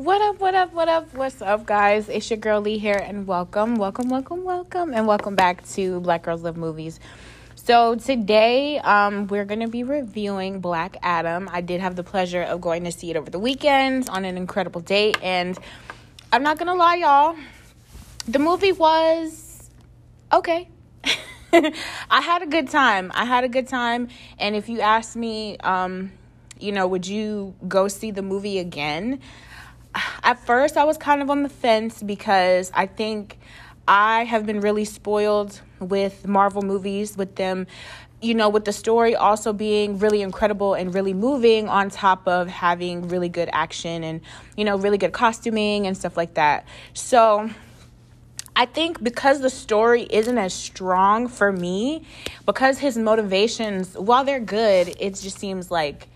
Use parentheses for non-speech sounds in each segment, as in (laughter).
What up, what up, what up, what's up, guys? It's your girl Lee here, and welcome, welcome, welcome, welcome, and welcome back to Black Girls Love Movies. So, today um, we're going to be reviewing Black Adam. I did have the pleasure of going to see it over the weekend on an incredible date, and I'm not going to lie, y'all, the movie was okay. (laughs) I had a good time. I had a good time, and if you ask me, um, you know, would you go see the movie again? At first, I was kind of on the fence because I think I have been really spoiled with Marvel movies, with them, you know, with the story also being really incredible and really moving, on top of having really good action and, you know, really good costuming and stuff like that. So, I think because the story isn't as strong for me, because his motivations, while they're good, it just seems like,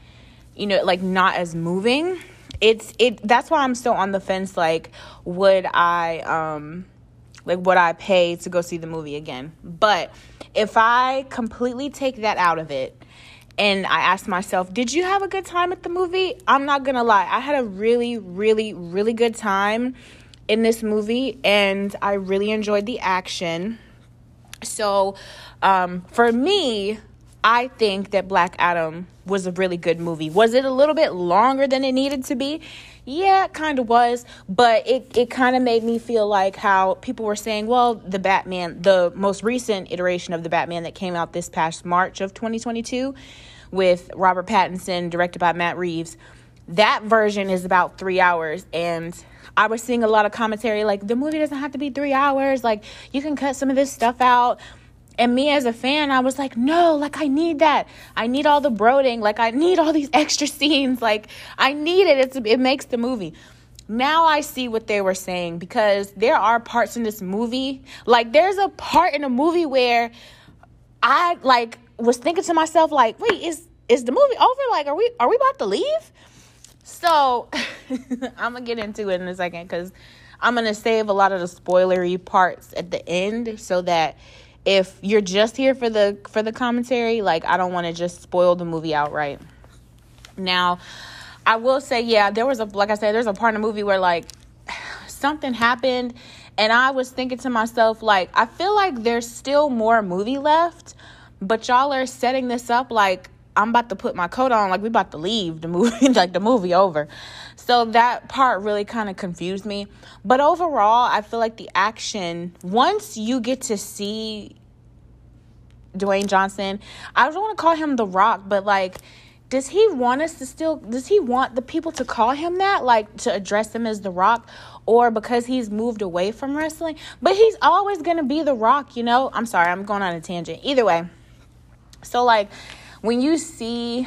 you know, like not as moving. It's it that's why I'm still on the fence like would I um like would I pay to go see the movie again? But if I completely take that out of it and I ask myself, did you have a good time at the movie? I'm not going to lie. I had a really really really good time in this movie and I really enjoyed the action. So, um, for me, I think that Black Adam was a really good movie. Was it a little bit longer than it needed to be? Yeah, it kind of was, but it, it kind of made me feel like how people were saying, well, the Batman, the most recent iteration of the Batman that came out this past March of 2022 with Robert Pattinson, directed by Matt Reeves, that version is about three hours. And I was seeing a lot of commentary like, the movie doesn't have to be three hours. Like, you can cut some of this stuff out and me as a fan, I was like, no, like I need that. I need all the brooding. Like I need all these (laughs) extra scenes. Like I need it. It's it makes the movie. Now I see what they were saying because there are parts in this movie. Like there's a part in a movie where I like was thinking to myself like, wait, is is the movie over? Like are we are we about to leave? So (laughs) I'm gonna get into it in a second because I'm gonna save a lot of the spoilery parts at the end so that if you're just here for the for the commentary, like I don't want to just spoil the movie outright. Now, I will say, yeah, there was a like I said, there's a part in the movie where like (sighs) something happened, and I was thinking to myself, like, I feel like there's still more movie left, but y'all are setting this up like I'm about to put my coat on, like we about to leave the movie, (laughs) like the movie over. So that part really kind of confused me. But overall, I feel like the action, once you get to see Dwayne Johnson, I don't want to call him The Rock, but like, does he want us to still, does he want the people to call him that? Like, to address him as The Rock? Or because he's moved away from wrestling? But he's always going to be The Rock, you know? I'm sorry, I'm going on a tangent. Either way. So, like, when you see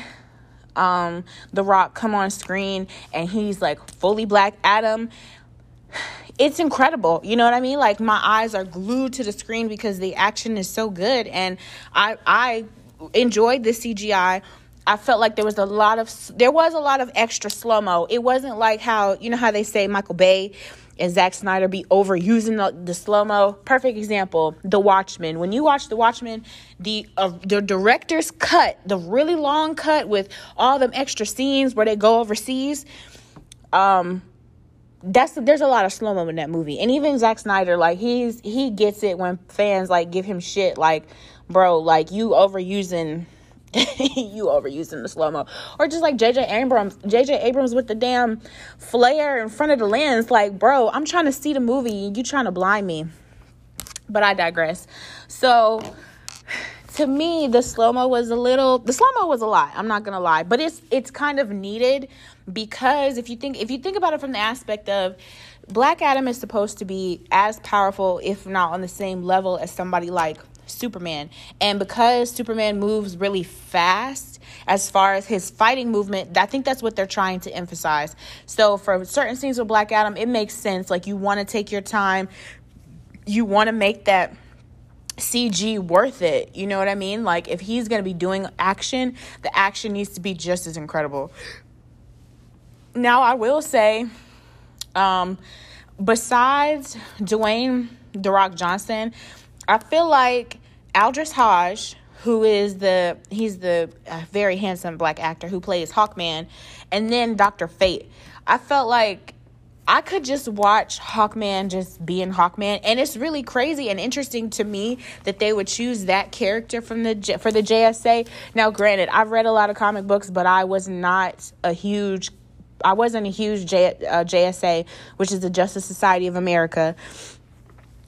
um, The Rock come on screen and he's like fully Black Adam, it's incredible. You know what I mean? Like my eyes are glued to the screen because the action is so good, and I I enjoyed the CGI. I felt like there was a lot of there was a lot of extra slow mo. It wasn't like how you know how they say Michael Bay and Zack Snyder be overusing the, the slow mo. Perfect example, The Watchmen. When you watch The Watchmen, the uh, the director's cut, the really long cut with all them extra scenes where they go overseas, um, that's there's a lot of slow mo in that movie. And even Zack Snyder, like he's he gets it when fans like give him shit, like, bro, like you overusing (laughs) you overusing the slow mo, or just like JJ Abrams, JJ Abrams with the damn flare in front of the lens. Like, bro, I'm trying to see the movie, you trying to blind me. But I digress. So, to me, the slow mo was a little. The slow mo was a lot. I'm not gonna lie, but it's it's kind of needed because if you think if you think about it from the aspect of Black Adam is supposed to be as powerful, if not on the same level as somebody like Superman. And because Superman moves really fast as far as his fighting movement, I think that's what they're trying to emphasize. So for certain scenes with Black Adam, it makes sense. Like you want to take your time, you want to make that CG worth it. You know what I mean? Like if he's going to be doing action, the action needs to be just as incredible. Now, I will say um besides Dwayne The Rock Johnson, I feel like Aldis Hodge, who is the he's the very handsome black actor who plays Hawkman, and then Doctor Fate. I felt like I could just watch Hawkman just being Hawkman, and it's really crazy and interesting to me that they would choose that character from the for the JSA. Now, granted, I've read a lot of comic books, but I was not a huge, I wasn't a huge J, uh, JSA, which is the Justice Society of America.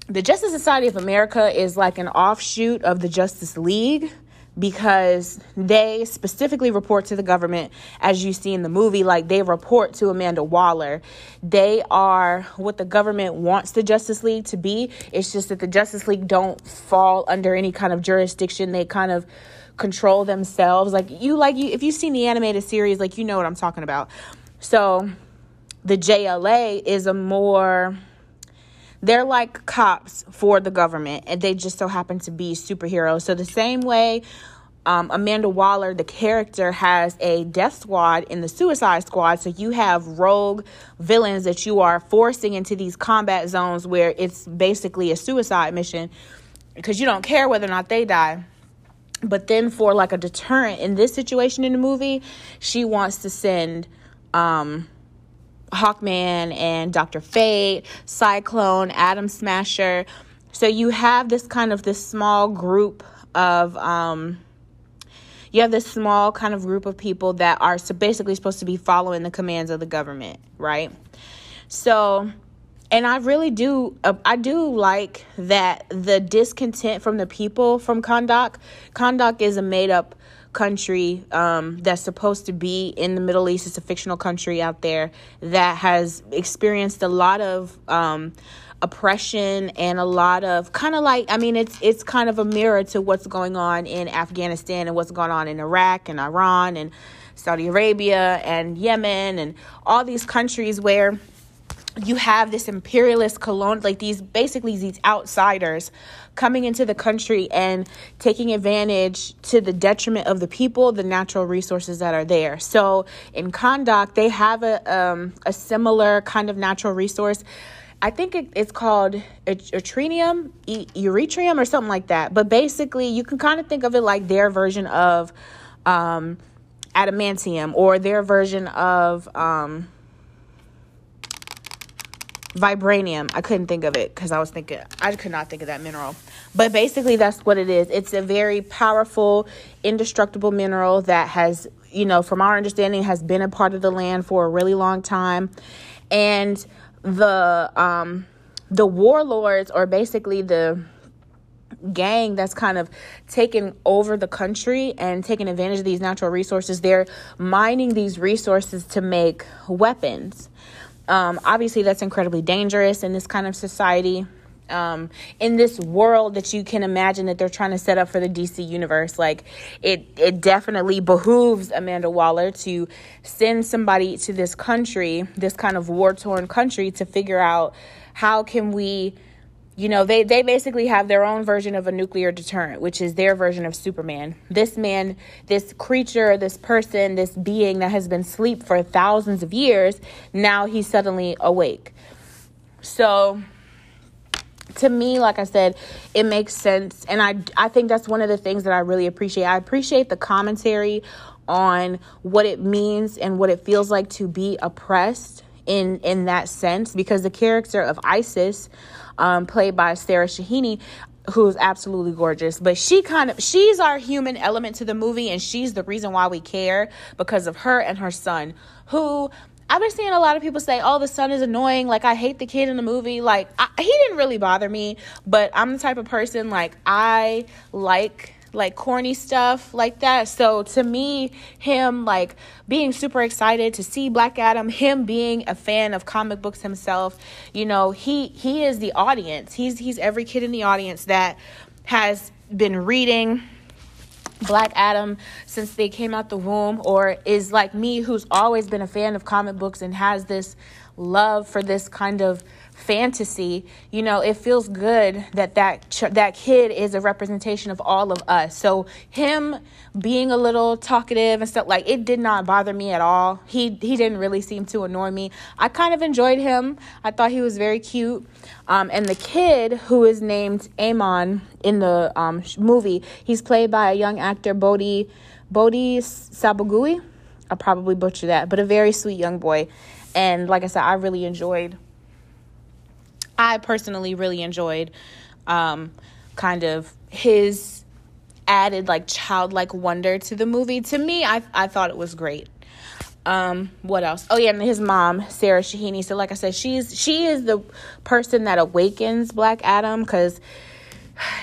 The Justice Society of America is like an offshoot of the Justice League because they specifically report to the government as you see in the movie like they report to Amanda Waller. They are what the government wants the Justice League to be. It's just that the Justice League don't fall under any kind of jurisdiction. They kind of control themselves. Like you like you if you've seen the animated series like you know what I'm talking about. So the JLA is a more they're like cops for the government and they just so happen to be superheroes so the same way um, Amanda Waller, the character, has a death squad in the suicide squad. So you have rogue villains that you are forcing into these combat zones where it's basically a suicide mission because you don't care whether or not they die. But then, for like a deterrent in this situation in the movie, she wants to send um, Hawkman and Dr. Fate, Cyclone, Atom Smasher. So you have this kind of this small group of um, you have this small kind of group of people that are so basically supposed to be following the commands of the government, right? So, and I really do, uh, I do like that the discontent from the people from Kahndaq. Kahndaq is a made up country um, that's supposed to be in the Middle East. It's a fictional country out there that has experienced a lot of. Um, oppression and a lot of kind of like I mean it's it's kind of a mirror to what's going on in Afghanistan and what's going on in Iraq and Iran and Saudi Arabia and Yemen and all these countries where you have this imperialist colon like these basically these outsiders coming into the country and taking advantage to the detriment of the people the natural resources that are there. So in Kahndaq they have a um, a similar kind of natural resource. I think it, it's called yttrium, erythrium, or something like that. But basically, you can kind of think of it like their version of um, adamantium or their version of um, vibranium. I couldn't think of it because I was thinking, I could not think of that mineral. But basically, that's what it is. It's a very powerful, indestructible mineral that has, you know, from our understanding, has been a part of the land for a really long time. And the um the warlords or basically the gang that's kind of taking over the country and taking advantage of these natural resources they're mining these resources to make weapons um, obviously that's incredibly dangerous in this kind of society um, in this world that you can imagine that they're trying to set up for the DC universe. Like it, it definitely behooves Amanda Waller to send somebody to this country, this kind of war torn country, to figure out how can we you know they they basically have their own version of a nuclear deterrent which is their version of superman. This man this creature this person this being that has been asleep for thousands of years now he's suddenly awake. So to me like i said it makes sense and i i think that's one of the things that i really appreciate. I appreciate the commentary on what it means and what it feels like to be oppressed in in that sense because the character of isis um, played by sarah shahini who's absolutely gorgeous but she kind of she's our human element to the movie and she's the reason why we care because of her and her son who I've been seeing a lot of people say, "Oh, the son is annoying. Like I hate the kid in the movie." Like I, he didn't really bother me, but I'm the type of person like I like like corny stuff like that. So to me, him like being super excited to see Black Adam, him being a fan of comic books himself, you know, he he is the audience. He's he's every kid in the audience that has been reading Black Adam since they came out the womb, or is like me who's always been a fan of comic books and has this love for this kind of fantasy, you know, it feels good that that ch- that kid is a representation of all of us. So him being a little talkative and stuff like it did not bother me at all. He he didn't really seem to annoy me. I kind of enjoyed him. I thought he was very cute. Um, and the kid who is named Amon in the um, movie, he's played by a young actor Bodhi Bodhi Sabagui. I'll probably butcher that, but a very sweet young boy And like I said, I really enjoyed. I personally really enjoyed, um, kind of his added like childlike wonder to the movie. To me, I I thought it was great. Um, what else? Oh yeah, and his mom, Sarah Shahini. So like I said, she's she is the person that awakens Black Adam because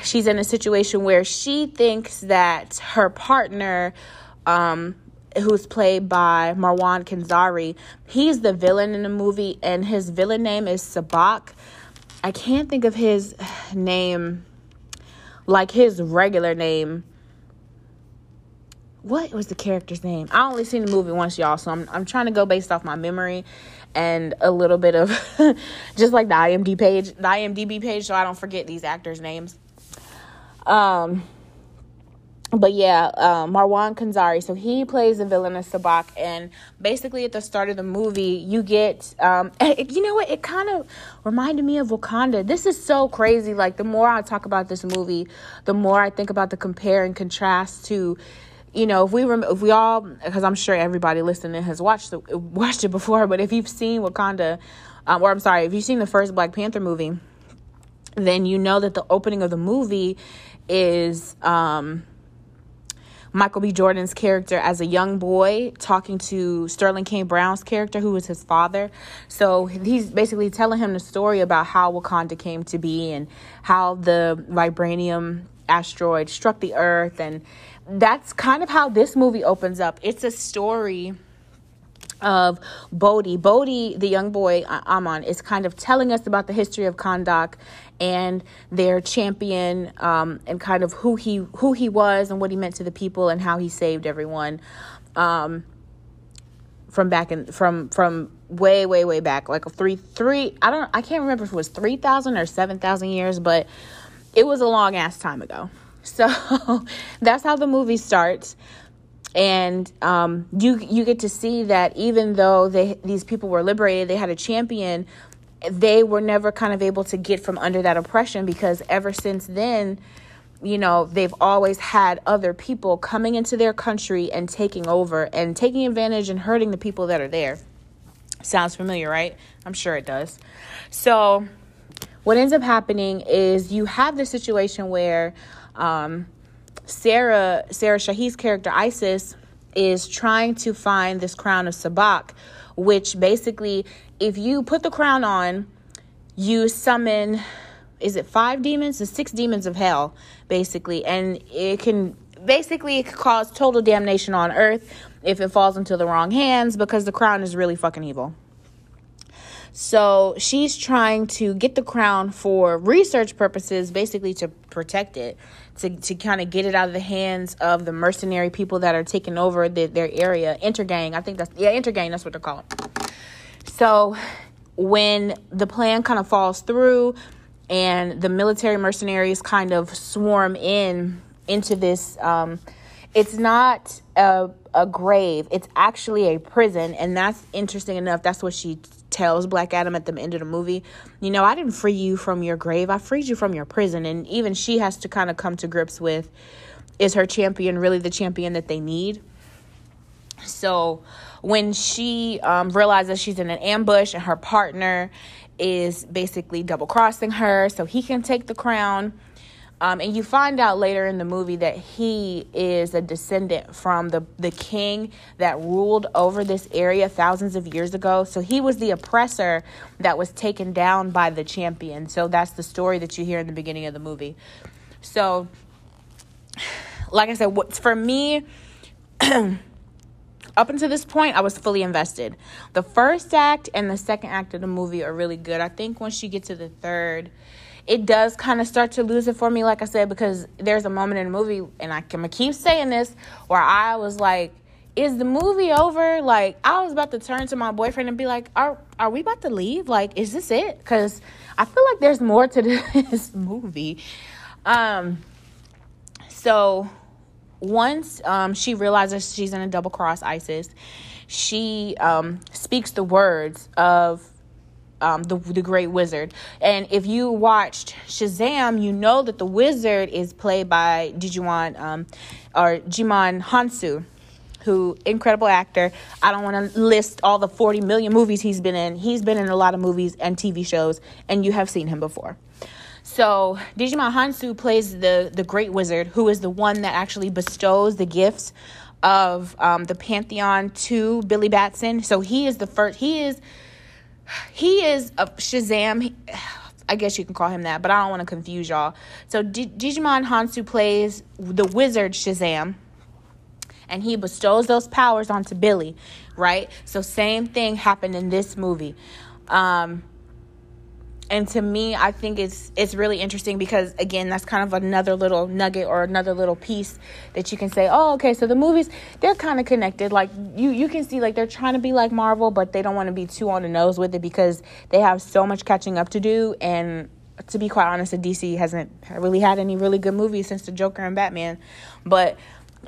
she's in a situation where she thinks that her partner, um, who's played by Marwan Kenzari, he's the villain in the movie, and his villain name is Sabbac. I can't think of his name, like his regular name. What was the character's name? I only seen the movie once, y'all, so I'm I'm trying to go based off my memory and a little bit of (laughs) just like the IMDb page, the IMDb page, so I don't forget these actors' names. Um, but yeah, uh, Marwan Kenzari. So he plays the villain of Sabbac, and basically at the start of the movie, you get, um, (laughs) it, you know what? It kind of reminded me of Wakanda. This is so crazy. Like the more I talk about this movie, the more I think about the compare and contrast to. You know, if we rem- if we all, because I'm sure everybody listening has watched the, (laughs) watched it before, but if you've seen Wakanda, um, or I'm sorry, if you've seen the first Black Panther movie, then you know that the opening of the movie is um, Michael B. Jordan's character as a young boy talking to Sterling K. Brown's character, who was his father. So he's basically telling him the story about how Wakanda came to be and how the vibranium asteroid struck the earth. And that's kind of how this movie opens up. It's a story of Bodhi. Bodhi, the young boy Amon, is kind of telling us about the history of Kahndaq and their champion um, and kind of who he who he was and what he meant to the people and how he saved everyone um, from back in from from way way way back like a three three I don't I can't remember if it was three thousand or seven thousand years but it was a long ass time ago (laughs) so that's how the movie starts and um, you you get to see that even though they these people were liberated, they had a champion. They were never kind of able to get from under that oppression because ever since then, you know, they've always had other people coming into their country and taking over and taking advantage and hurting the people that are there. Sounds familiar, right? I'm sure it does. So, what ends up happening is you have the situation where um, Sarah Sarah Shahi's character Isis is trying to find this crown of Sabbac, which basically, if you put the crown on, you summon is it five demons? The six demons of hell, basically, and it can basically it could cause total damnation on earth if it falls into the wrong hands because the crown is really fucking evil. So she's trying to get the crown for research purposes, basically to protect it, to, to kind of get it out of the hands of the mercenary people that are taking over the, their area. Intergang, I think that's, yeah, Intergang, that's what they're called. So when the plan kind of falls through and the military mercenaries kind of swarm in into this, um, it's not a, a grave, it's actually a prison. And that's interesting enough. That's what she tells Black Adam at the end of the movie, you know, I didn't free you from your grave. I freed you from your prison. And even she has to kind of come to grips with is her champion really the champion that they need? So when she um, realizes she's in an ambush and her partner is basically double crossing her so he can take the crown, um, and you find out later in the movie that he is a descendant from the, the king that ruled over this area thousands of years ago. So he was the oppressor that was taken down by the champion. So that's the story that you hear in the beginning of the movie. So, like I said, what's for me, (clears throat) up until this point, I was fully invested. The first act and the second act of the movie are really good. I think once you get to the third, it does kind of start to lose it for me, like I said, because there's a moment in the movie, and I can keep saying this, where I was like, is the movie over? Like, I was about to turn to my boyfriend and be like, are, are we about to leave? Like, is this it? Because I feel like there's more to (laughs) this movie. Um, so once um, she realizes she's in a double cross ISIS, she um, speaks the words of um, the the Great Wizard. And if you watched Shazam, you know that the Wizard is played by Digimon um, or Djimon Hounsou, who incredible actor. I don't want to list all the 40 million movies he's been in. He's been in a lot of movies and TV shows, and you have seen him before. So Djimon Hounsou plays the the Great Wizard, who is the one that actually bestows the gifts of um, the Pantheon to Billy Batson. So he is the first. He is he is a Shazam. I guess you can call him that, but I don't want to confuse y'all. So D- Djimon Hounsou plays the wizard Shazam, and he bestows those powers onto Billy, right? So same thing happened in this movie. Um, and to me i think it's it's really interesting because again that's kind of another little nugget or another little piece that you can say oh okay so the movies they're kind of connected. Like you you can see like they're trying to be like marvel but they don't want to be too on the nose with it because they have so much catching up to do. And to be quite honest the dc hasn't really had any really good movies since the joker and batman. But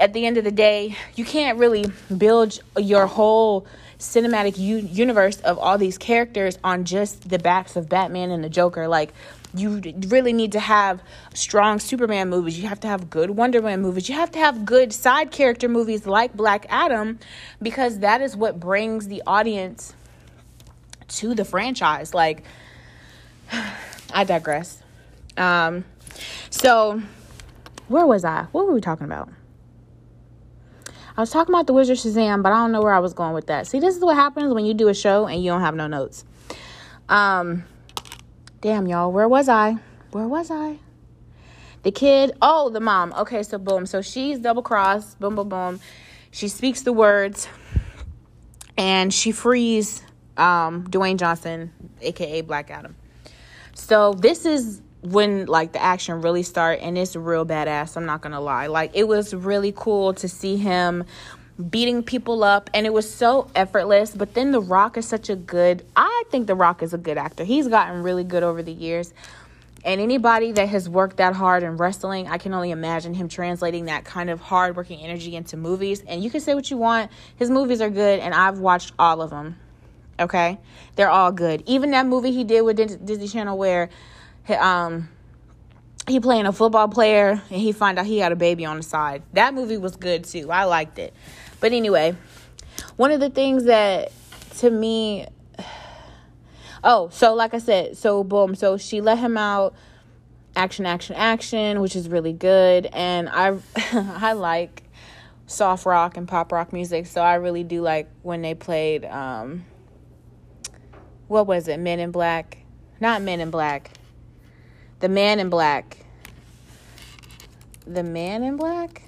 at the end of the day you can't really build your whole cinematic u- universe of all these characters on just the backs of Batman and the Joker. Like, you really need to have strong Superman movies. You have to have good Wonder Man movies. You have to have good side character movies like Black Adam because that is what brings the audience to the franchise. Like, (sighs) I digress. Um, so, where was I? What were we talking about? I was talking about the Wizard Shazam, but I don't know where I was going with that. See, this is what happens when you do a show and you don't have no notes. Um, damn, y'all, where was I? Where was I? The kid, oh, the mom. Okay, so boom. So she's double crossed, boom, boom, boom. She speaks the words and she frees um, Dwayne Johnson, aka Black Adam. So this is when like the action really start and it's real badass i'm not gonna lie. Like it was really cool to see him beating people up and it was so effortless but then the rock is such a good i think the rock is a good actor. He's gotten really good over the years and anybody that has worked that hard in wrestling i can only imagine him translating that kind of hard working energy into movies and you can say what you want his movies are good and i've watched all of them okay? They're all good. Even that movie he did with disney channel where um he playing a football player and he find out he had a baby on the side. That movie was good too. I liked it. But anyway, one of the things that to me (sighs) Oh, so like I said, so boom, so she let him out action action action, which is really good and I (laughs) I like soft rock and pop rock music, so I really do like when they played um what was it? Men in Black? Not Men in Black. The Man in Black. The Man in Black?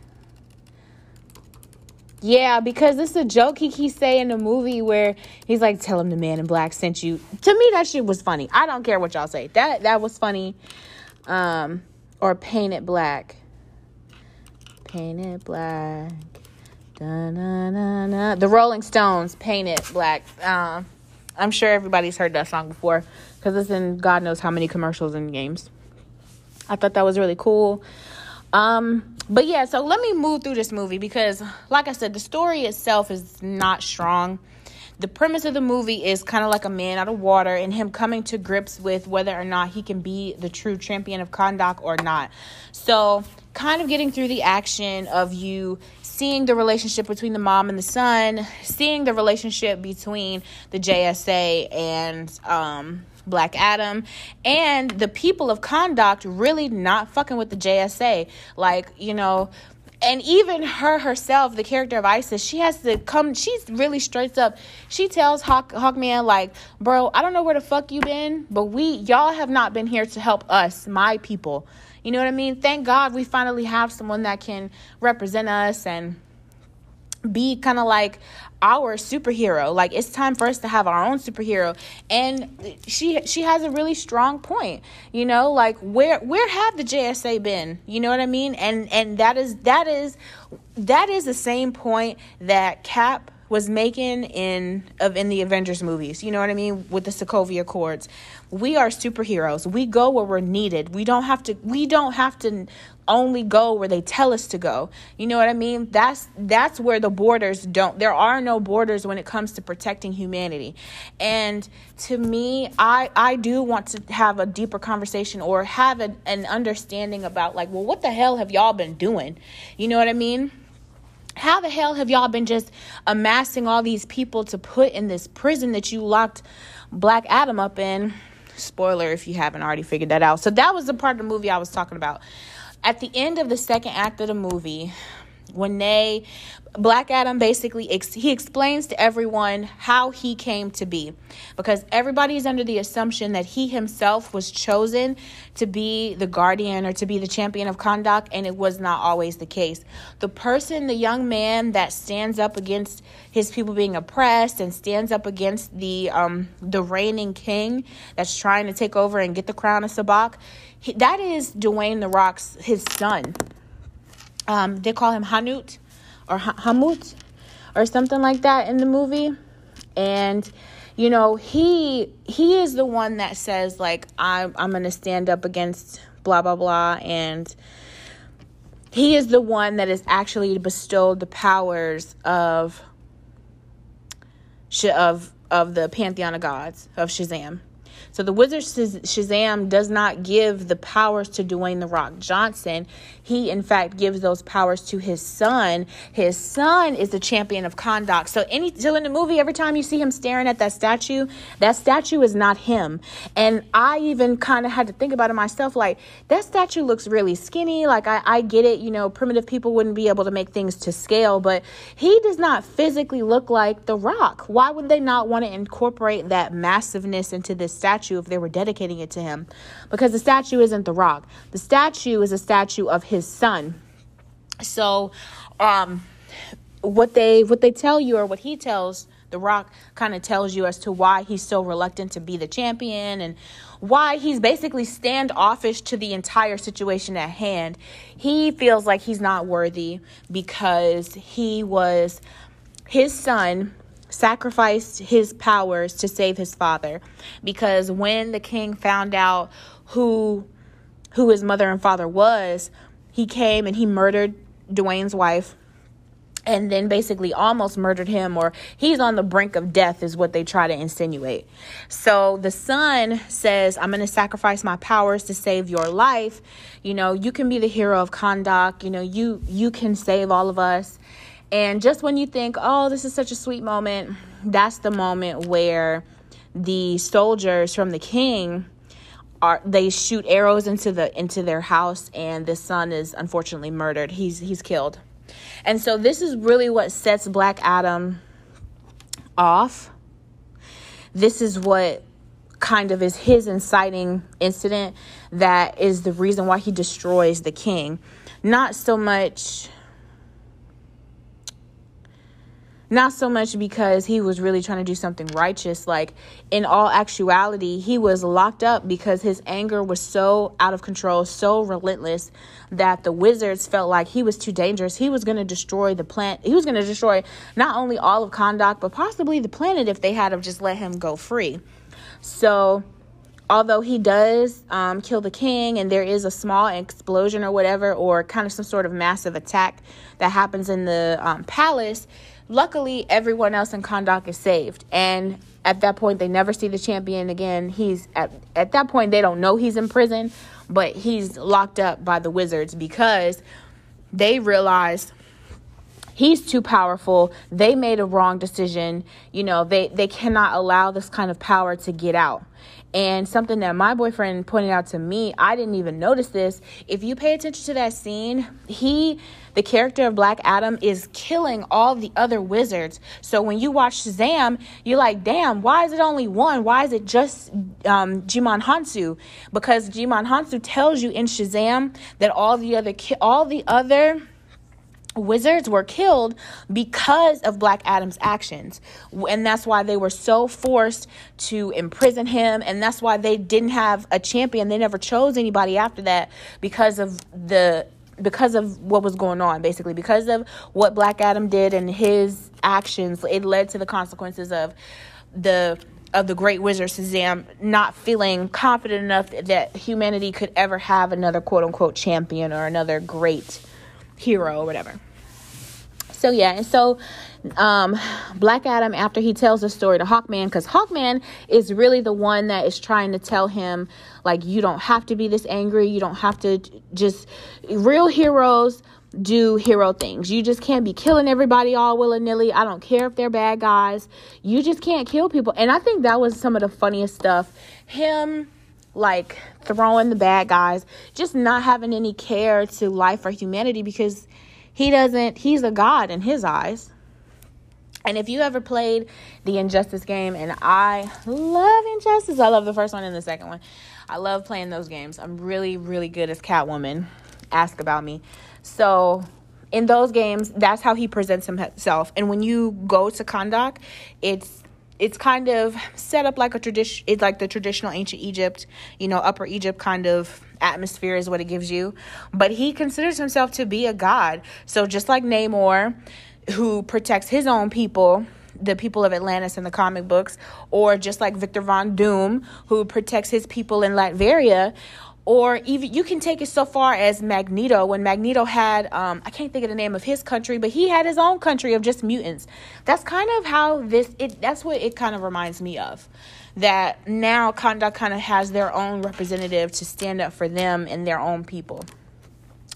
Yeah, because this is a joke he keeps saying in the movie where he's like, "Tell him the Man in Black sent you." To me, that shit was funny. I don't care what y'all say. That that was funny. Um, or Paint It Black. Paint It Black. Da-na-na-na. The Rolling Stones, Paint It Black. Uh, I'm sure everybody's heard that song before because it's in God knows how many commercials and games. I thought that was really cool. Um, but yeah, so let me move through this movie because, like I said, the story itself is not strong. The premise of the movie is kind of like a man out of water and him coming to grips with whether or not he can be the true champion of Kahndaq or not. So, kind of getting through the action of you seeing the relationship between the mom and the son, seeing the relationship between the JSA and um, Black Adam, and the people of Kahndaq really not fucking with the JSA. Like, you know, and even her herself, the character of Isis, she has to come. She's really straight up. She tells Hawk Hawkman like, "Bro, I don't know where the fuck you been, but we y'all have not been here to help us, my people. You know what I mean? Thank God we finally have someone that can represent us and." be kind of like our superhero like it's time for us to have our own superhero and she she has a really strong point you know like where where have the JSA been you know what i mean and and that is that is that is the same point that cap was making in of in the Avengers movies. You know what I mean? With the Sokovia Accords. We are superheroes. We go where we're needed. We don't have to we don't have to only go where they tell us to go. You know what I mean? That's that's where the borders don't there are no borders when it comes to protecting humanity. And to me, I I do want to have a deeper conversation or have a, an understanding about like, well, what the hell have y'all been doing? You know what I mean? how the hell have y'all been just amassing all these people to put in this prison that you locked Black Adam up in? Spoiler if you haven't already figured that out. So that was the part of the movie I was talking about. At the end of the second act of the movie, when they Black Adam basically ex- he explains to everyone how he came to be because everybody is under the assumption that he himself was chosen to be the guardian or to be the champion of Kahndaq and it was not always the case. The person, the young man that stands up against his people being oppressed and stands up against the um the reigning king that's trying to take over and get the crown of Sabbac, he, that is Dwayne the Rock's his son. Um, they call him Hanut or Hamut or something like that in the movie. And you know, he he is the one that says like I'm I'm going to stand up against blah blah blah and he is the one that is actually bestowed the powers of of of the pantheon of gods of Shazam. So the Wizard Shazam does not give the powers to Dwayne the Rock Johnson. He in fact gives those powers to his son. His son is the champion of Kahndaq. So any so in the movie, every time you see him staring at that statue, that statue is not him. And I even kind of had to think about it myself, like that statue looks really skinny. Like I, I get it, you know, primitive people wouldn't be able to make things to scale, but he does not physically look like the rock. Why would they not want to incorporate that massiveness into this statue if they were dedicating it to him because the statue isn't the rock. The statue is a statue of his son. So, um, what they what they tell you or what he tells the rock kind of tells you as to why he's so reluctant to be the champion and why he's basically standoffish to the entire situation at hand. He feels like he's not worthy because he was his son sacrificed his powers to save his father because when the king found out who who his mother and father was he came and he murdered Dwayne's wife and then basically almost murdered him or he's on the brink of death is what they try to insinuate. So the son says, "I'm going to sacrifice my powers to save your life. You know, you can be the hero of Kahndaq. You know, you you can save all of us." And just when you think, oh, this is such a sweet moment, that's the moment where the soldiers from the king are they shoot arrows into the into their house and the son is unfortunately murdered. He's he's killed. And so this is really what sets Black Adam off. This is what kind of is his inciting incident that is the reason why he destroys the king. Not so much not so much because he was really trying to do something righteous like in all actuality he was locked up because his anger was so out of control so relentless that the wizards felt like he was too dangerous. He was going to destroy the plant he was going to destroy not only all of Kahndaq but possibly the planet if they had have just let him go free. So although he does um, kill the king and there is a small explosion or whatever or kind of some sort of massive attack that happens in the um, palace Luckily, everyone else in Kahndaq is saved. And at that point, they never see the champion again. He's at, at that point, they don't know he's in prison, but he's locked up by the wizards because they realize he's too powerful. They made a wrong decision. You know, they, they cannot allow this kind of power to get out. And something that my boyfriend pointed out to me, I didn't even notice this. If you pay attention to that scene, he, the character of Black Adam, is killing all the other wizards. So when you watch Shazam, you're like, damn, why is it only one? Why is it just um, Djimon Hounsou? Because Djimon Hounsou tells you in Shazam that all the other, ki- all the other wizards were killed because of Black Adam's actions. And that's why they were so forced to imprison him. And that's why they didn't have a champion. They never chose anybody after that because of the because of what was going on basically because of what black adam did and his actions it led to the consequences of the of the great wizard Shazam not feeling confident enough that humanity could ever have another quote unquote champion or another great hero or whatever. So yeah, and so um, Black Adam after he tells the story to Hawkman because Hawkman is really the one that is trying to tell him like you don't have to be this angry, you don't have to just real heroes do hero things. You just can't be killing everybody all willy nilly. I don't care if they're bad guys. You just can't kill people. And I think that was some of the funniest stuff. Him like throwing the bad guys, just not having any care to life or humanity because he doesn't, he's a god in his eyes. And if you ever played the Injustice game, and I love Injustice, I love the first one and the second one. I love playing those games. I'm really, really good as Catwoman. Ask about me. So in those games, that's how he presents himself. And when you go to Kahndaq, it's it's kind of set up like a tradition it's like the traditional ancient Egypt, you know, upper Egypt kind of atmosphere is what it gives you. But he considers himself to be a god. So just like Namor, who protects his own people, the people of Atlantis in the comic books, or just like Victor Von Doom, who protects his people in Latveria, or even you can take it so far as Magneto when Magneto had um, I can't think of the name of his country, but he had his own country of just mutants. That's kind of how this it that's what it kind of reminds me of. That now Kahndaq kind of has their own representative to stand up for them and their own people.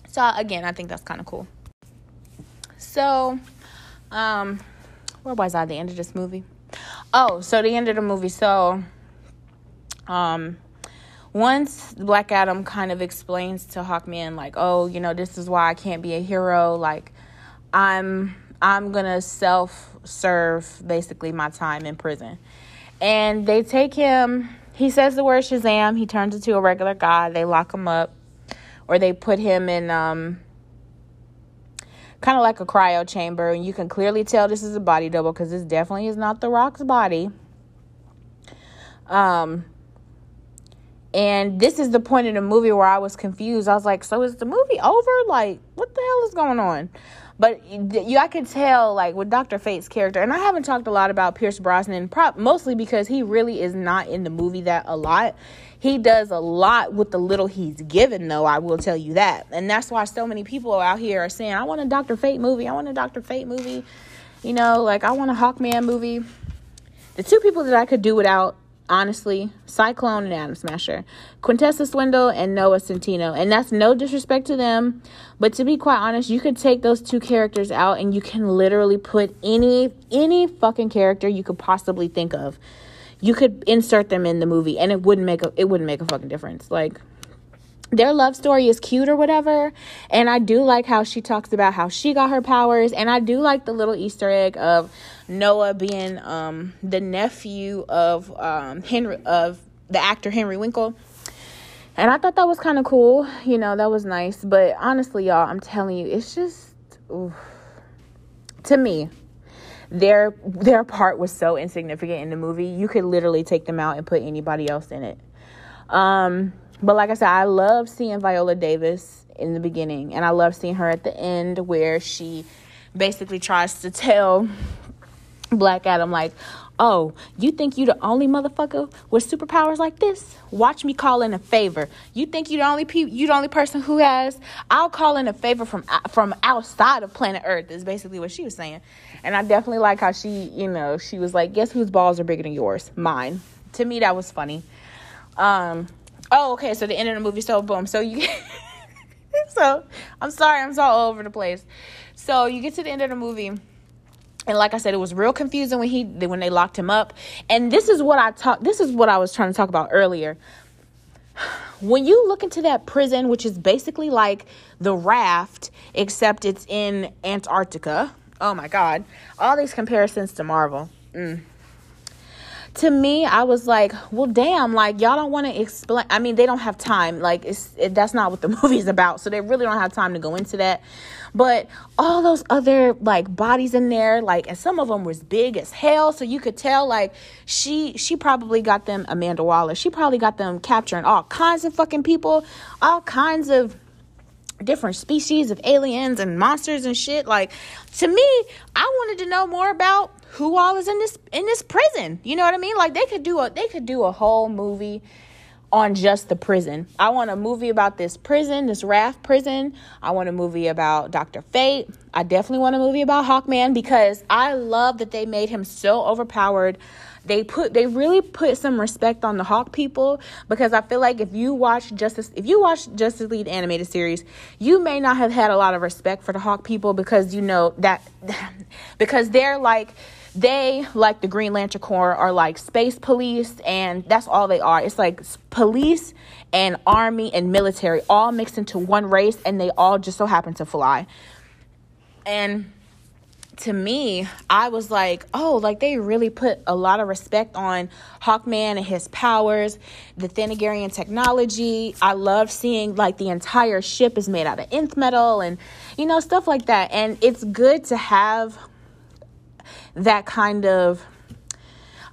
So again, I think that's kind of cool. So, um, where was I at the end of this movie? Oh, so the end of the movie. So, um, once Black Adam kind of explains to Hawkman like, "Oh, you know, this is why I can't be a hero. Like, I'm I'm gonna self serve basically my time in prison," and they take him. He says the word Shazam. He turns into a regular guy. They lock him up, or they put him in um kind of like a cryo chamber, and you can clearly tell this is a body double because this definitely is not the Rock's body. Um and this is the point in the movie where I was confused. I was like, so is the movie over? Like, what the hell is going on? But you, I could tell, like, with Dr. Fate's character, and I haven't talked a lot about Pierce Brosnan, prop, mostly because he really is not in the movie that a lot. He does a lot with the little he's given, though, I will tell you that. And that's why so many people out here are saying, I want a Dr. Fate movie. I want a Dr. Fate movie. You know, like, I want a Hawkman movie. The two people that I could do without honestly, Cyclone and Atom Smasher, Quintessa Swindell and Noah Centineo. And that's no disrespect to them, but to be quite honest, you could take those two characters out and you can literally put any any fucking character you could possibly think of. You could insert them in the movie and it wouldn't make a it wouldn't make a fucking difference. Like their love story is cute or whatever. And I do like how she talks about how she got her powers. And I do like the little Easter egg of Noah being um, the nephew of um, Henry of the actor Henry Winkler. And I thought that was kind of cool. You know, that was nice. But honestly, y'all, I'm telling you, it's just oof. to me, their their part was so insignificant in the movie. You could literally take them out and put anybody else in it. Um but like I said, I love seeing Viola Davis in the beginning, and I love seeing her at the end where she basically tries to tell Black Adam, like, oh, you think you the only motherfucker with superpowers like this? Watch me call in a favor. You think you the only pe- you the only person who has? I'll call in a favor from from outside of planet Earth. Is basically what she was saying, and I definitely like how she, you know, she was like, guess whose balls are bigger than yours? Mine. To me, that was funny. Um, Oh, okay. So the end of the movie. So boom. So you. (laughs) so I'm sorry. I'm so all over the place. So you get to the end of the movie. And like I said, it was real confusing when he when they locked him up. And this is what I talk. This is what I was trying to talk about earlier. When you look into that prison, which is basically like the raft, except it's in Antarctica. Oh my God! All these comparisons to Marvel. Mm to me i was like well damn like y'all don't want to explain i mean they don't have time. Like it's it, that's not what the (laughs) movie's about so they really don't have time to go into that. But all those other like bodies in there like and some of them was big as hell so you could tell like she she probably got them amanda waller. She probably got them capturing all kinds of fucking people all kinds of different species of aliens and monsters and shit. Like to me i wanted to know more about who all is in this in this prison. You know what i mean? Like they could do a they could do a whole movie on just the prison. I want a movie about this prison this raft prison. I want a movie about dr fate. I definitely want a movie about hawkman because i love that they made him so overpowered. They put they really put some respect on the Hawk people because I feel like if you watch Justice if you watch Justice League animated series, you may not have had a lot of respect for the Hawk people because you know that (sighs) because they're like they like the Green Lantern Corps are like space police and that's all they are. It's like police and army and military all mixed into one race and they all just so happen to fly. And to me, I was like, oh, like they really put a lot of respect on Hawkman and his powers, the Thanagarian technology. I love seeing like the entire ship is made out of nth metal and, you know, stuff like that. And it's good to have that kind of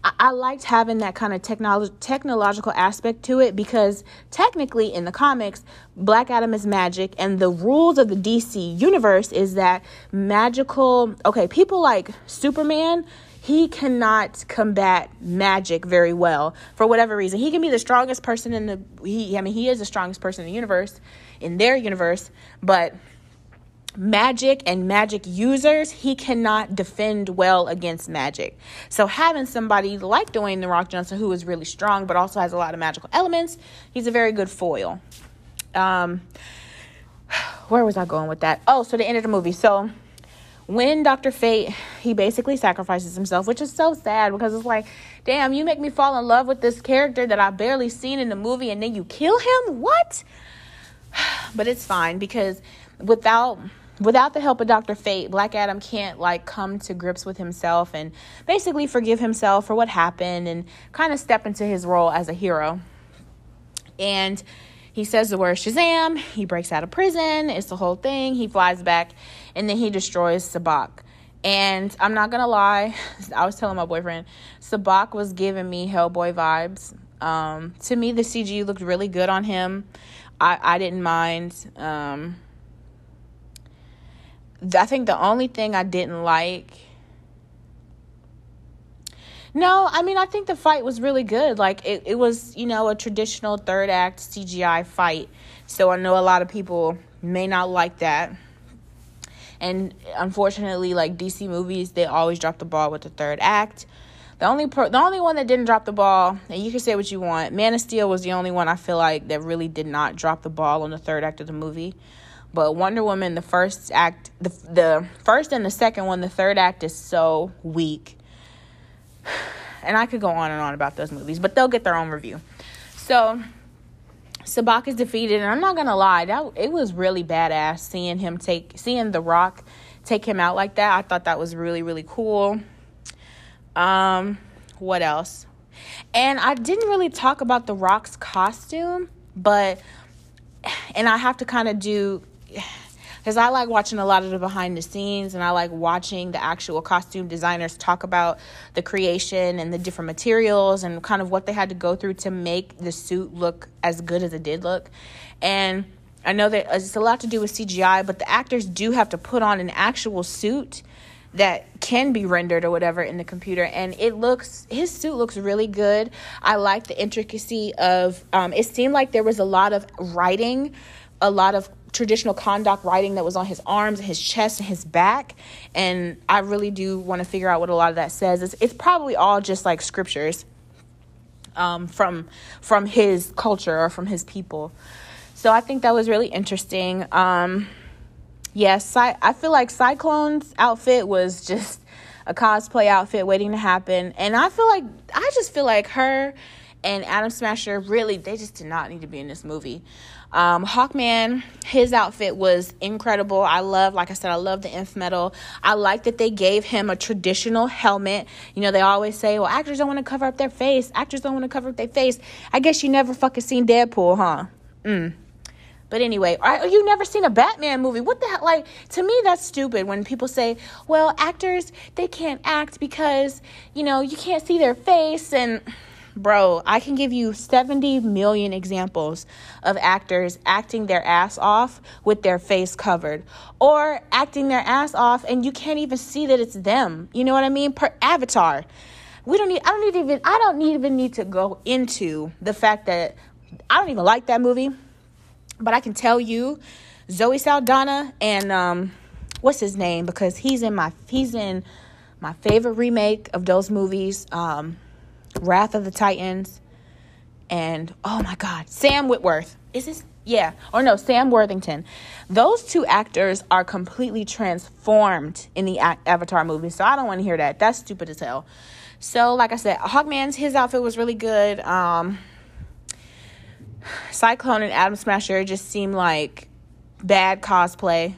I, liked having that kind of technolo- technological aspect to it because technically in the comics, Black Adam is magic, and the rules of the DC universe is that magical. Okay, people like Superman he cannot combat magic very well for whatever reason. He can be the strongest person in the he I mean he is the strongest person in the universe in their universe, but magic and magic users, he cannot defend well against magic. So having somebody like Dwayne the Rock Johnson who is really strong but also has a lot of magical elements, he's a very good foil. Um where was I going with that? Oh, so the end of the movie. So when Dr. Fate, he basically sacrifices himself, which is so sad because it's like, damn, you make me fall in love with this character that I've barely seen in the movie and then you kill him? What? (sighs) But it's fine because without without the help of Dr. Fate, Black Adam can't like come to grips with himself and basically forgive himself for what happened and kind of step into his role as a hero. And he says the word Shazam, he breaks out of prison, it's the whole thing, he flies back, and then he destroys Sabbac. And I'm not gonna lie, (laughs) I was telling my boyfriend, Sabbac was giving me Hellboy vibes. Um, to me, the CG looked really good on him. I, I didn't mind. Um, I think the only thing I didn't like. No, I mean I think the fight was really good. Like it, it was, you know, a traditional third act CGI fight. So I know a lot of people may not like that. And unfortunately, like DC movies, they always drop the ball with the third act. The only pro- the only one that didn't drop the ball, and you can say what you want, Man of Steel was the only one I feel like that really did not drop the ball on the third act of the movie. But Wonder Woman, the first act, the the first and the second one, the third act is so weak. (sighs) And I could go on and on about those movies, but they'll get their own review. So Sabbac is defeated, and I'm not gonna lie, that it was really badass seeing him take seeing The Rock take him out like that. I thought that was really really cool. Um, what else? And I didn't really talk about The Rock's costume, but (sighs) and I have to kind of do because I like watching a lot of the behind the scenes and I like watching the actual costume designers talk about the creation and the different materials and kind of what they had to go through to make the suit look as good as it did look. And I know that it's a lot to do with CGI, but the actors do have to put on an actual suit that can be rendered or whatever in the computer and it looks his suit looks really good i like the intricacy of um, it seemed like there was a lot of writing a lot of traditional Kahndaq writing that was on his arms his chest and his back. And I really do want to figure out what a lot of that says. It's, it's probably all just like scriptures um, from from his culture or from his people. So I think that was really interesting. Um, yes, I feel like Cyclone's outfit was just a cosplay outfit waiting to happen. And I feel like, I just feel like her and Atom Smasher really, they just did not need to be in this movie. Um, Hawkman, his outfit was incredible. I love, like I said, I love the nth metal. I like that they gave him a traditional helmet. You know, they always say, well, actors don't want to cover up their face. Actors don't want to cover up their face. I guess you never fucking seen Deadpool, huh? Mm. But anyway, you never seen a Batman movie? What the hell? Like, to me, that's stupid when people say, well, actors, they can't act because, you know, you can't see their face and Bro, I can give you 70 million examples of actors acting their ass off with their face covered or acting their ass off and you can't even see that it's them. You know what I mean? Per Avatar. We don't need I don't need even I don't even need to go into the fact that I don't even like that movie. But I can tell you Zoe Saldana and um what's his name because he's in my he's in my favorite remake of those movies um Wrath of the Titans, and oh my God, Sam Witwer. Is this? Yeah, or no, Sam Worthington. Those two actors are completely transformed in the Avatar movie, so I don't want to hear that. That's stupid as hell. So, like I said, Hawkman's his outfit was really good. Um, Cyclone and Atom Smasher just seemed like bad cosplay.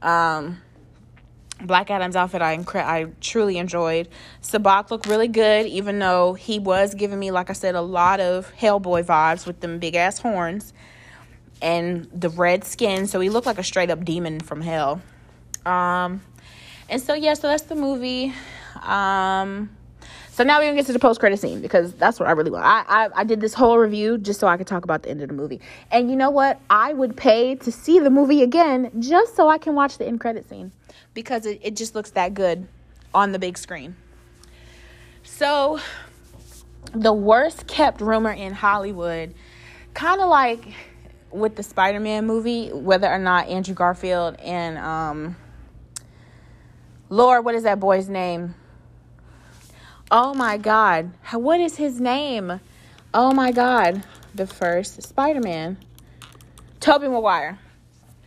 Um, Black Adam's outfit I incre- I truly enjoyed. Sabbac looked really good, even though he was giving me, like I said, a lot of Hellboy vibes with them big ass horns and the red skin. So he looked like a straight up demon from hell. Um, and so yeah, so that's the movie. Um, so now we're gonna get to the post credit scene because that's what I really want. I, I I did this whole review just so I could talk about the end of the movie. And you know what? I would pay to see the movie again just so I can watch the end credit scene because it, it just looks that good on the big screen. So the worst kept rumor in Hollywood, kind of like with the Spider-Man movie, whether or not Andrew Garfield and um Lord, what is that boy's name? Oh my God. What is his name? Oh my God. The first Spider Man. Tobey Maguire.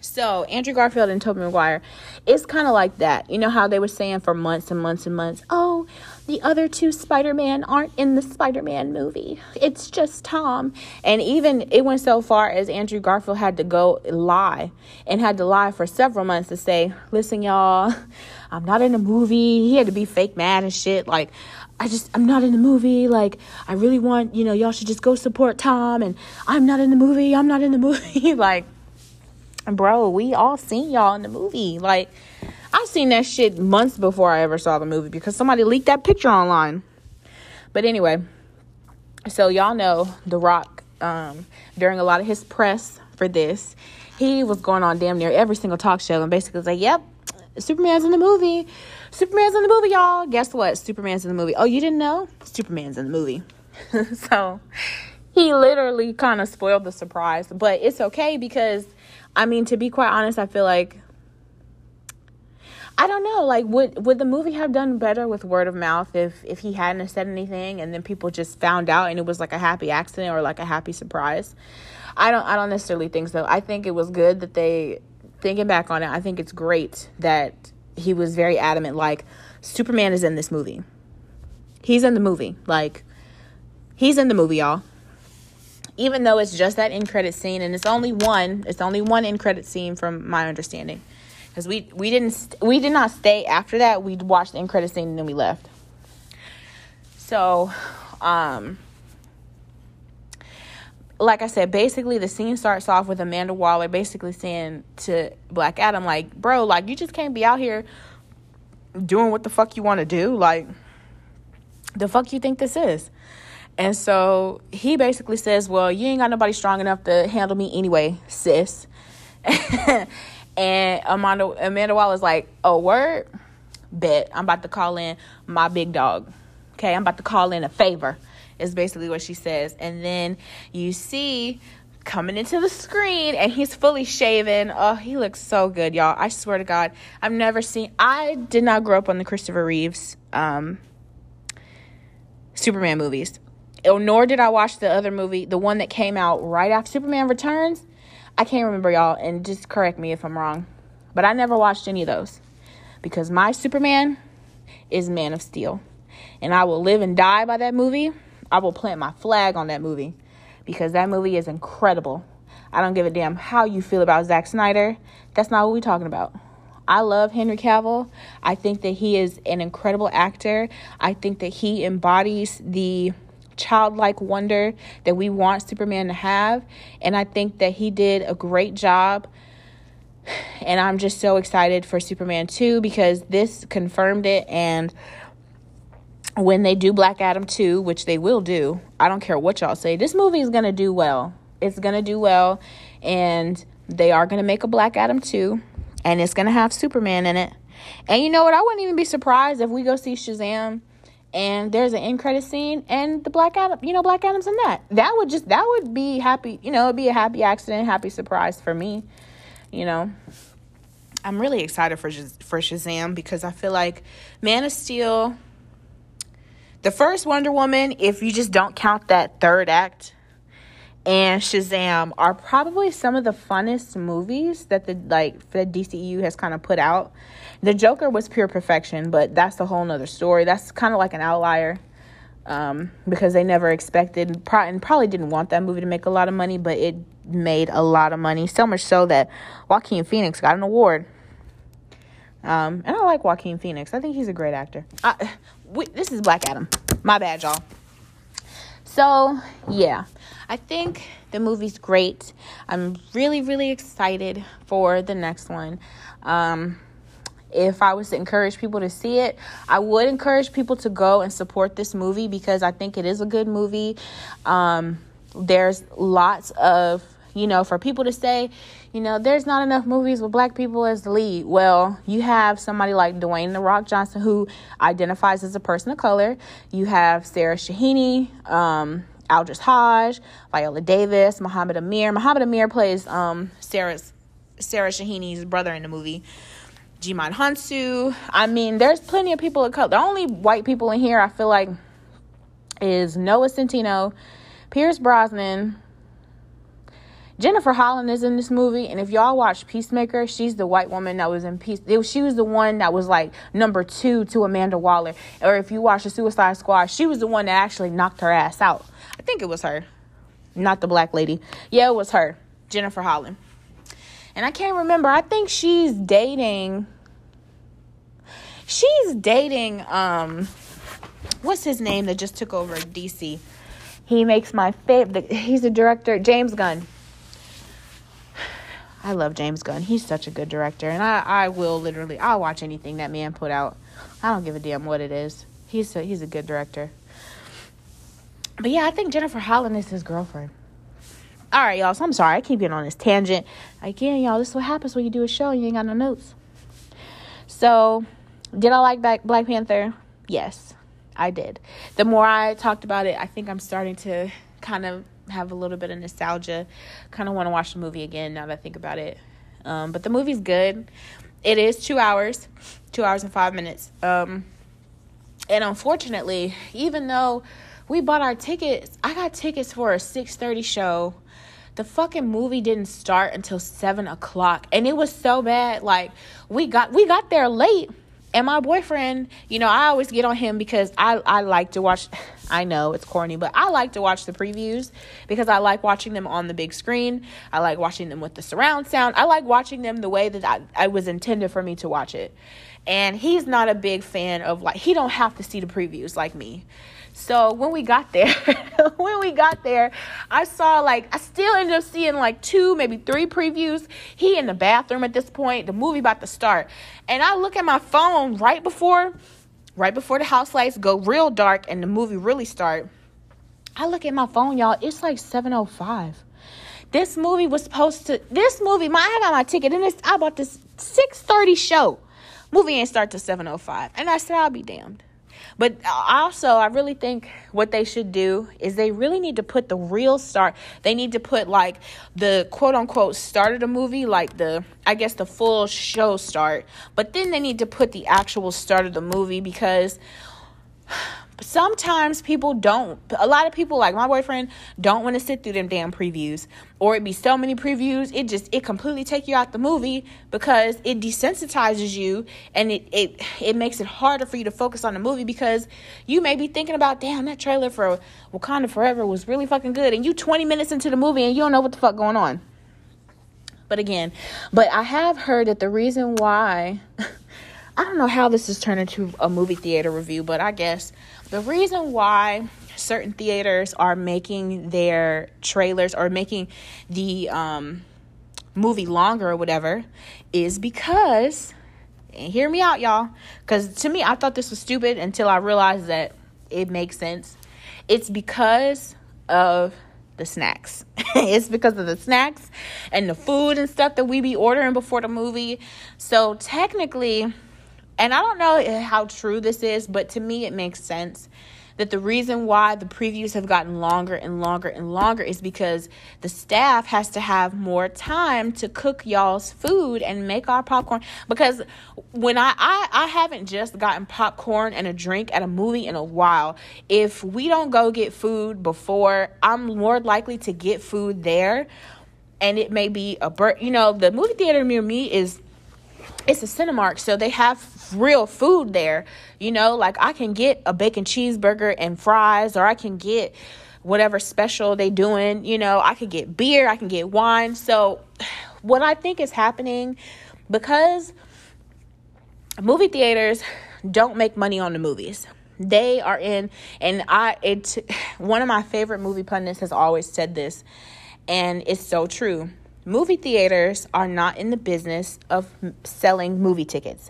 So, Andrew Garfield and Tobey Maguire, it's kind of like that. You know how they were saying for months and months and months, oh, the other two Spider-Man aren't in the Spider-Man movie. It's just Tom. And even it went so far as Andrew Garfield had to go lie and had to lie for several months to say, listen, y'all, I'm not in the movie. He had to be fake mad and shit. Like, I just I'm not in the movie. Like I really want, you know, y'all should just go support Tom and I'm not in the movie. I'm not in the movie. (laughs) like bro, we all seen y'all in the movie. Like I've seen that shit months before I ever saw the movie because somebody leaked that picture online. But anyway, so y'all know The Rock um during a lot of his press for this, he was going on damn near every single talk show and basically was like, "Yep, Superman's in the movie. Superman's in the movie, y'all. Guess what? Superman's in the movie. Oh, you didn't know? Superman's in the movie. (laughs) so he literally kind of spoiled the surprise, but it's okay because I mean, to be quite honest, I feel like I don't know, like would would the movie have done better with word of mouth if if he hadn't said anything and then people just found out and it was like a happy accident or like a happy surprise? I don't I don't necessarily think so. I think it was good that they thinking back on it, I think it's great that he was very adamant like Superman is in this movie. He's in the movie. Like he's in the movie, y'all. Even though it's just that in credit scene and it's only one, it's only one in credit scene from my understanding. Cuz we we didn't st- we did not stay after that. We watched the in credit scene and then we left. So, um like I said, basically the scene starts off with Amanda Waller basically saying to Black Adam, like, bro, like you just can't be out here doing what the fuck you want to do. Like, the fuck you think this is? And so he basically says, Well, you ain't got nobody strong enough to handle me anyway, sis. (laughs) and Amanda Amanda Waller's like, Oh, word? Bet. I'm about to call in my big dog. Okay, I'm about to call in a favor is basically what she says. And then you see coming into the screen and he's fully shaven. Oh, he looks so good, y'all. I swear to God, I've never seen I did not grow up on the Christopher Reeves um Superman movies. Oh, nor did I watch the other movie, the one that came out right after Superman Returns. I can't remember y'all and just correct me if I'm wrong. But I never watched any of those because my Superman is Man of Steel. And I will live and die by that movie I will plant my flag on that movie because that movie is incredible. I don't give a damn how you feel about Zack Snyder. That's not what we're talking about. I love Henry Cavill. I think that he is an incredible actor. I think that he embodies the childlike wonder that we want Superman to have. And I think that he did a great job. And I'm just so excited for Superman 2 because this confirmed it. And when they do Black Adam 2, which they will do, I don't care what y'all say, this movie is going to do well. It's going to do well. And they are going to make a Black Adam 2. And it's going to have Superman in it. And you know what? I wouldn't even be surprised if we go see Shazam and there's an end credit scene and the Black Adam, you know, Black Adam's in that. That would just, that would be happy, you know, it'd be a happy accident, happy surprise for me, you know. I'm really excited for for Shazam because I feel like Man of Steel the first Wonder Woman, if you just don't count that third act, and Shazam are probably some of the funnest movies that the like the DCU has kind of put out. The Joker was pure perfection, but that's a whole nother story. That's kind of like an outlier um, because they never expected and probably didn't want that movie to make a lot of money, but it made a lot of money. So much so that Joaquin Phoenix got an award. Um, and I like Joaquin Phoenix. I think he's a great actor. I, we, this is Black Adam. My bad, y'all. So, yeah, I think the movie's great. I'm really, really excited for the next one. Um, if I was to encourage people to see it, I would encourage people to go and support this movie because I think it is a good movie. Um, there's lots of, you know, for people to say, you know, there's not enough movies with black people as the lead. Well, you have somebody like Dwayne The Rock Johnson who identifies as a person of color. You have Sarah Shahini, um, Aldis Hodge, Viola Davis, Mohammed Amer. Mohammed Amer plays um, Sarah's Sarah Shahini's brother in the movie. Djimon Hounsou. I mean, there's plenty of people of color. The only white people in here I feel like is Noah Centineo, Pierce Brosnan, Jennifer Holland is in this movie, and if y'all watch Peacemaker, she's the white woman that was in Peace. She was the one that was like number two to Amanda Waller. Or if you watch the Suicide Squad, she was the one that actually knocked her ass out. I think it was her, not the black lady. Yeah, it was her, Jennifer Holland. And I can't remember. I think she's dating. She's dating. Um, what's his name that just took over DC? He makes my favorite. He's a director, James Gunn. I love James Gunn. He's such a good director, and I, I will literally I'll watch anything that man put out. I don't give a damn what it is. He's a, he's a good director. But yeah, I think Jennifer Holland is his girlfriend. All right, y'all. So I'm sorry. I keep getting on this tangent. Again, y'all, this is what happens when you do a show and you ain't got no notes. So, did I like Black, Black Panther? Yes, I did. The more I talked about it, I think I'm starting to kind of have a little bit of nostalgia. Kind of want to watch the movie again now that I think about it. Um, but the movie's good. It is two hours, two hours and five minutes. Um, and unfortunately, even though we bought our tickets, I got tickets for a six thirty show. The fucking movie didn't start until seven o'clock, and it was so bad. Like we got we got there late and my boyfriend, you know, I always get on him because I, I like to watch, I know it's corny, but I like to watch the previews because I like watching them on the big screen. I like watching them with the surround sound. I like watching them the way that I, I was intended for me to watch it. And he's not a big fan of like, he don't have to see the previews like me. So when we got there, (laughs) when we got there, I saw like I still ended up seeing like two, maybe three previews. He in the bathroom at this point, the movie about to start. And I look at my phone right before right before the house lights go real dark and the movie really start. I look at my phone, y'all, it's like 705. This movie was supposed to this movie, my I got my ticket and it's I bought this 630 show. Movie ain't start to 705. And I said I'll be damned. But also, I really think what they should do is they really need to put the real start. They need to put like the quote unquote start of the movie, like the, I guess, the full show start. But then they need to put the actual start of the movie because sometimes people don't. A lot of people like my boyfriend don't want to sit through them damn previews. Or it be so many previews it just it completely take you out the movie because it desensitizes you and it it it makes it harder for you to focus on the movie because you may be thinking about damn that trailer for Wakanda Forever was really fucking good and you 20 minutes into the movie and you don't know what the fuck going on. But again but I have heard that the reason why (laughs) I don't know how this has turned into a movie theater review, but I guess the reason why certain theaters are making their trailers or making the um, movie longer or whatever is because, and hear me out, y'all, because to me, I thought this was stupid until I realized that it makes sense. It's because of the snacks. (laughs) it's because of the snacks and the food and stuff that we be ordering before the movie. So technically, and I don't know how true this is, but to me it makes sense that the reason why the previews have gotten longer and longer and longer is because the staff has to have more time to cook y'all's food and make our popcorn. Because when I, I, I haven't just gotten popcorn and a drink at a movie in a while. If we don't go get food before, I'm more likely to get food there. And it may be a bird, you know, the movie theater near me is it's a Cinemark, so they have real food there. You know, like I can get a bacon cheeseburger and fries, or I can get whatever special they doing. You know, I could get beer, I can get wine. So, (sighs) what I think is happening because movie theaters don't make money on the movies. They are in, and I, it, (sighs) one of my favorite movie pundits has always said this, and it's so true Movie theaters are not in the business of selling movie tickets.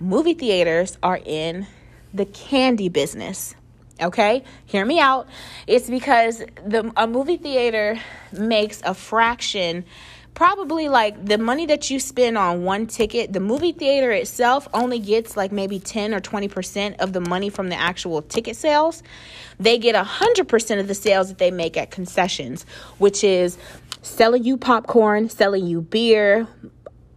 Movie theaters are in the candy business. Okay? Hear me out. It's because the a movie theater makes a fraction probably like the money that you spend on one ticket, the movie theater itself only gets like maybe 10 or 20% of the money from the actual ticket sales. They get 100% of the sales that they make at concessions, which is selling you popcorn, selling you beer,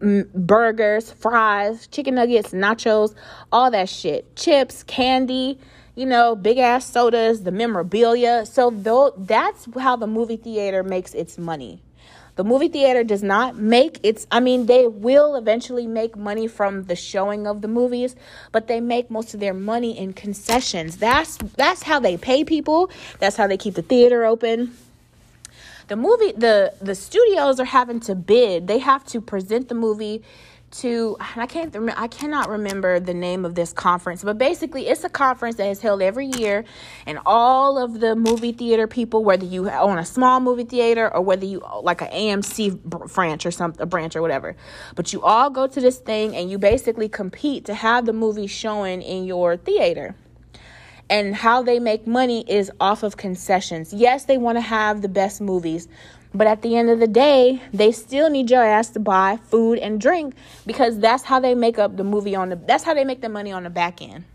m- burgers, fries, chicken nuggets, nachos, all that shit, chips, candy, you know, big ass sodas, the memorabilia. So though that's how the movie theater makes its money. The movie theater does not make its I mean they will eventually make money from the showing of the movies, but they make most of their money in concessions. That's that's how they pay people. That's how they keep the theater open the movie the the studios are having to bid they have to present the movie to I can't I cannot remember the name of this conference, but basically it's a conference that is held every year and all of the movie theater people whether you own a small movie theater or whether you like an AMC branch or something a branch or whatever, but you all go to this thing and you basically compete to have the movie showing in your theater and how they make money is off of concessions. Yes, they want to have the best movies, but at the end of the day, they still need your ass to buy food and drink because that's how they make up the movie on the that's how they make the money on the back end.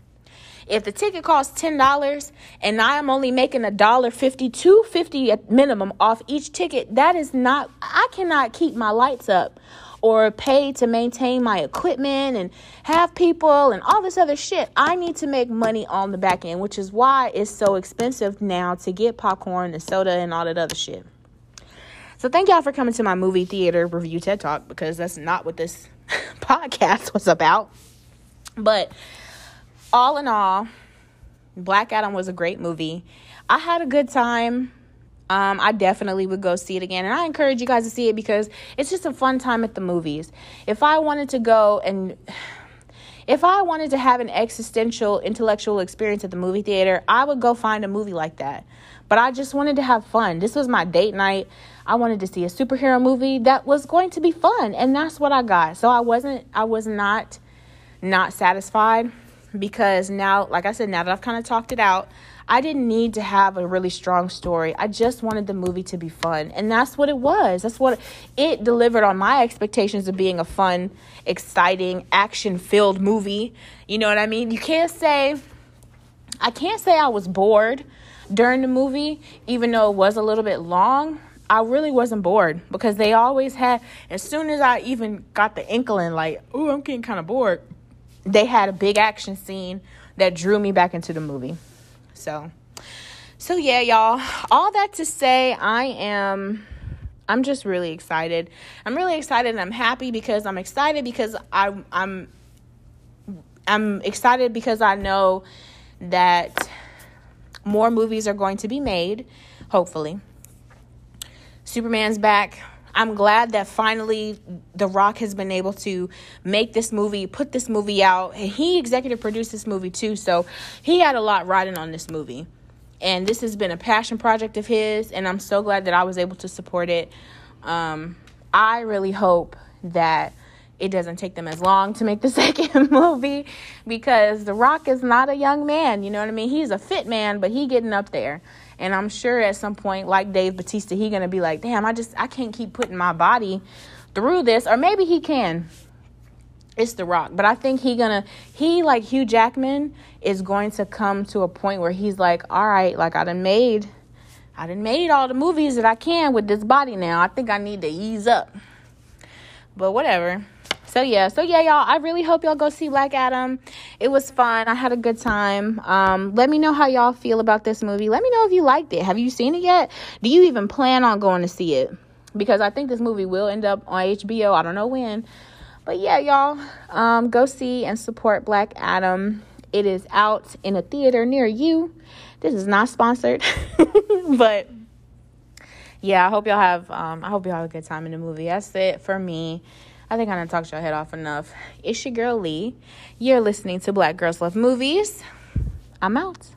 If the ticket costs ten dollars and I am only making a dollar fifty, two fifty at minimum off each ticket, that is not I cannot keep my lights up or pay to maintain my equipment and have people and all this other shit. I need to make money on the back end, which is why it's so expensive now to get popcorn and soda and all that other shit. So thank y'all for coming to my movie theater review TED Talk because that's not what this (laughs) podcast was about. But all in all, Black Adam was a great movie. I had a good time um, I definitely would go see it again. And I encourage you guys to see it because it's just a fun time at the movies. If I wanted to go and (sighs) if I wanted to have an existential intellectual experience at the movie theater, I would go find a movie like that. But I just wanted to have fun. This was my date night. I wanted to see a superhero movie that was going to be fun, and that's what I got. So I wasn't I was not not satisfied because now like I said now that I've kind of talked it out, I didn't need to have a really strong story. I just wanted the movie to be fun. And that's what it was. That's what it delivered on my expectations of being a fun, exciting, action filled movie. You know what I mean? You can't say, I can't say I was bored during the movie, even though it was a little bit long. I really wasn't bored because they always had, as soon as I even got the inkling, like, oh, I'm getting kind of bored, they had a big action scene that drew me back into the movie. So, so yeah, y'all. All that to say, I am. I'm just really excited. I'm really excited and I'm happy because I'm excited because I, I'm I'm excited because I know that more movies are going to be made, hopefully. Superman's back. I'm glad that finally The Rock has been able to make this movie, put this movie out. He executive produced this movie too, so he had a lot riding on this movie. And this has been a passion project of his, and I'm so glad that I was able to support it. Um, I really hope that it doesn't take them as long to make the (laughs) second movie because The Rock is not a young man. You know what I mean? He's a fit man, but he getting up there. And I'm sure at some point, like Dave Batista, he gonna be like, damn, I just I can't keep putting my body through this. Or maybe he can. it's The Rock. But I think he gonna he like Hugh Jackman is going to come to a point where he's like, all right, like I done made I done made all the movies that I can with this body now. I think I need to ease up. But whatever. So yeah, so yeah, y'all. I really hope y'all go see Black Adam. It was fun. I had a good time. Um, let me know how y'all feel about this movie. Let me know if you liked it. Have you seen it yet? Do you even plan on going to see it? Because I think this movie will end up on HBO. I don't know when. But yeah, y'all, um, go see and support Black Adam. It is out in a theater near you. This is not sponsored, (laughs) but yeah, I hope y'all have um, I hope y'all have a good time in the movie. That's it for me. I think I done talked your head off enough. It's your girl Lee. You're listening to Black Girls Love Movies. I'm out.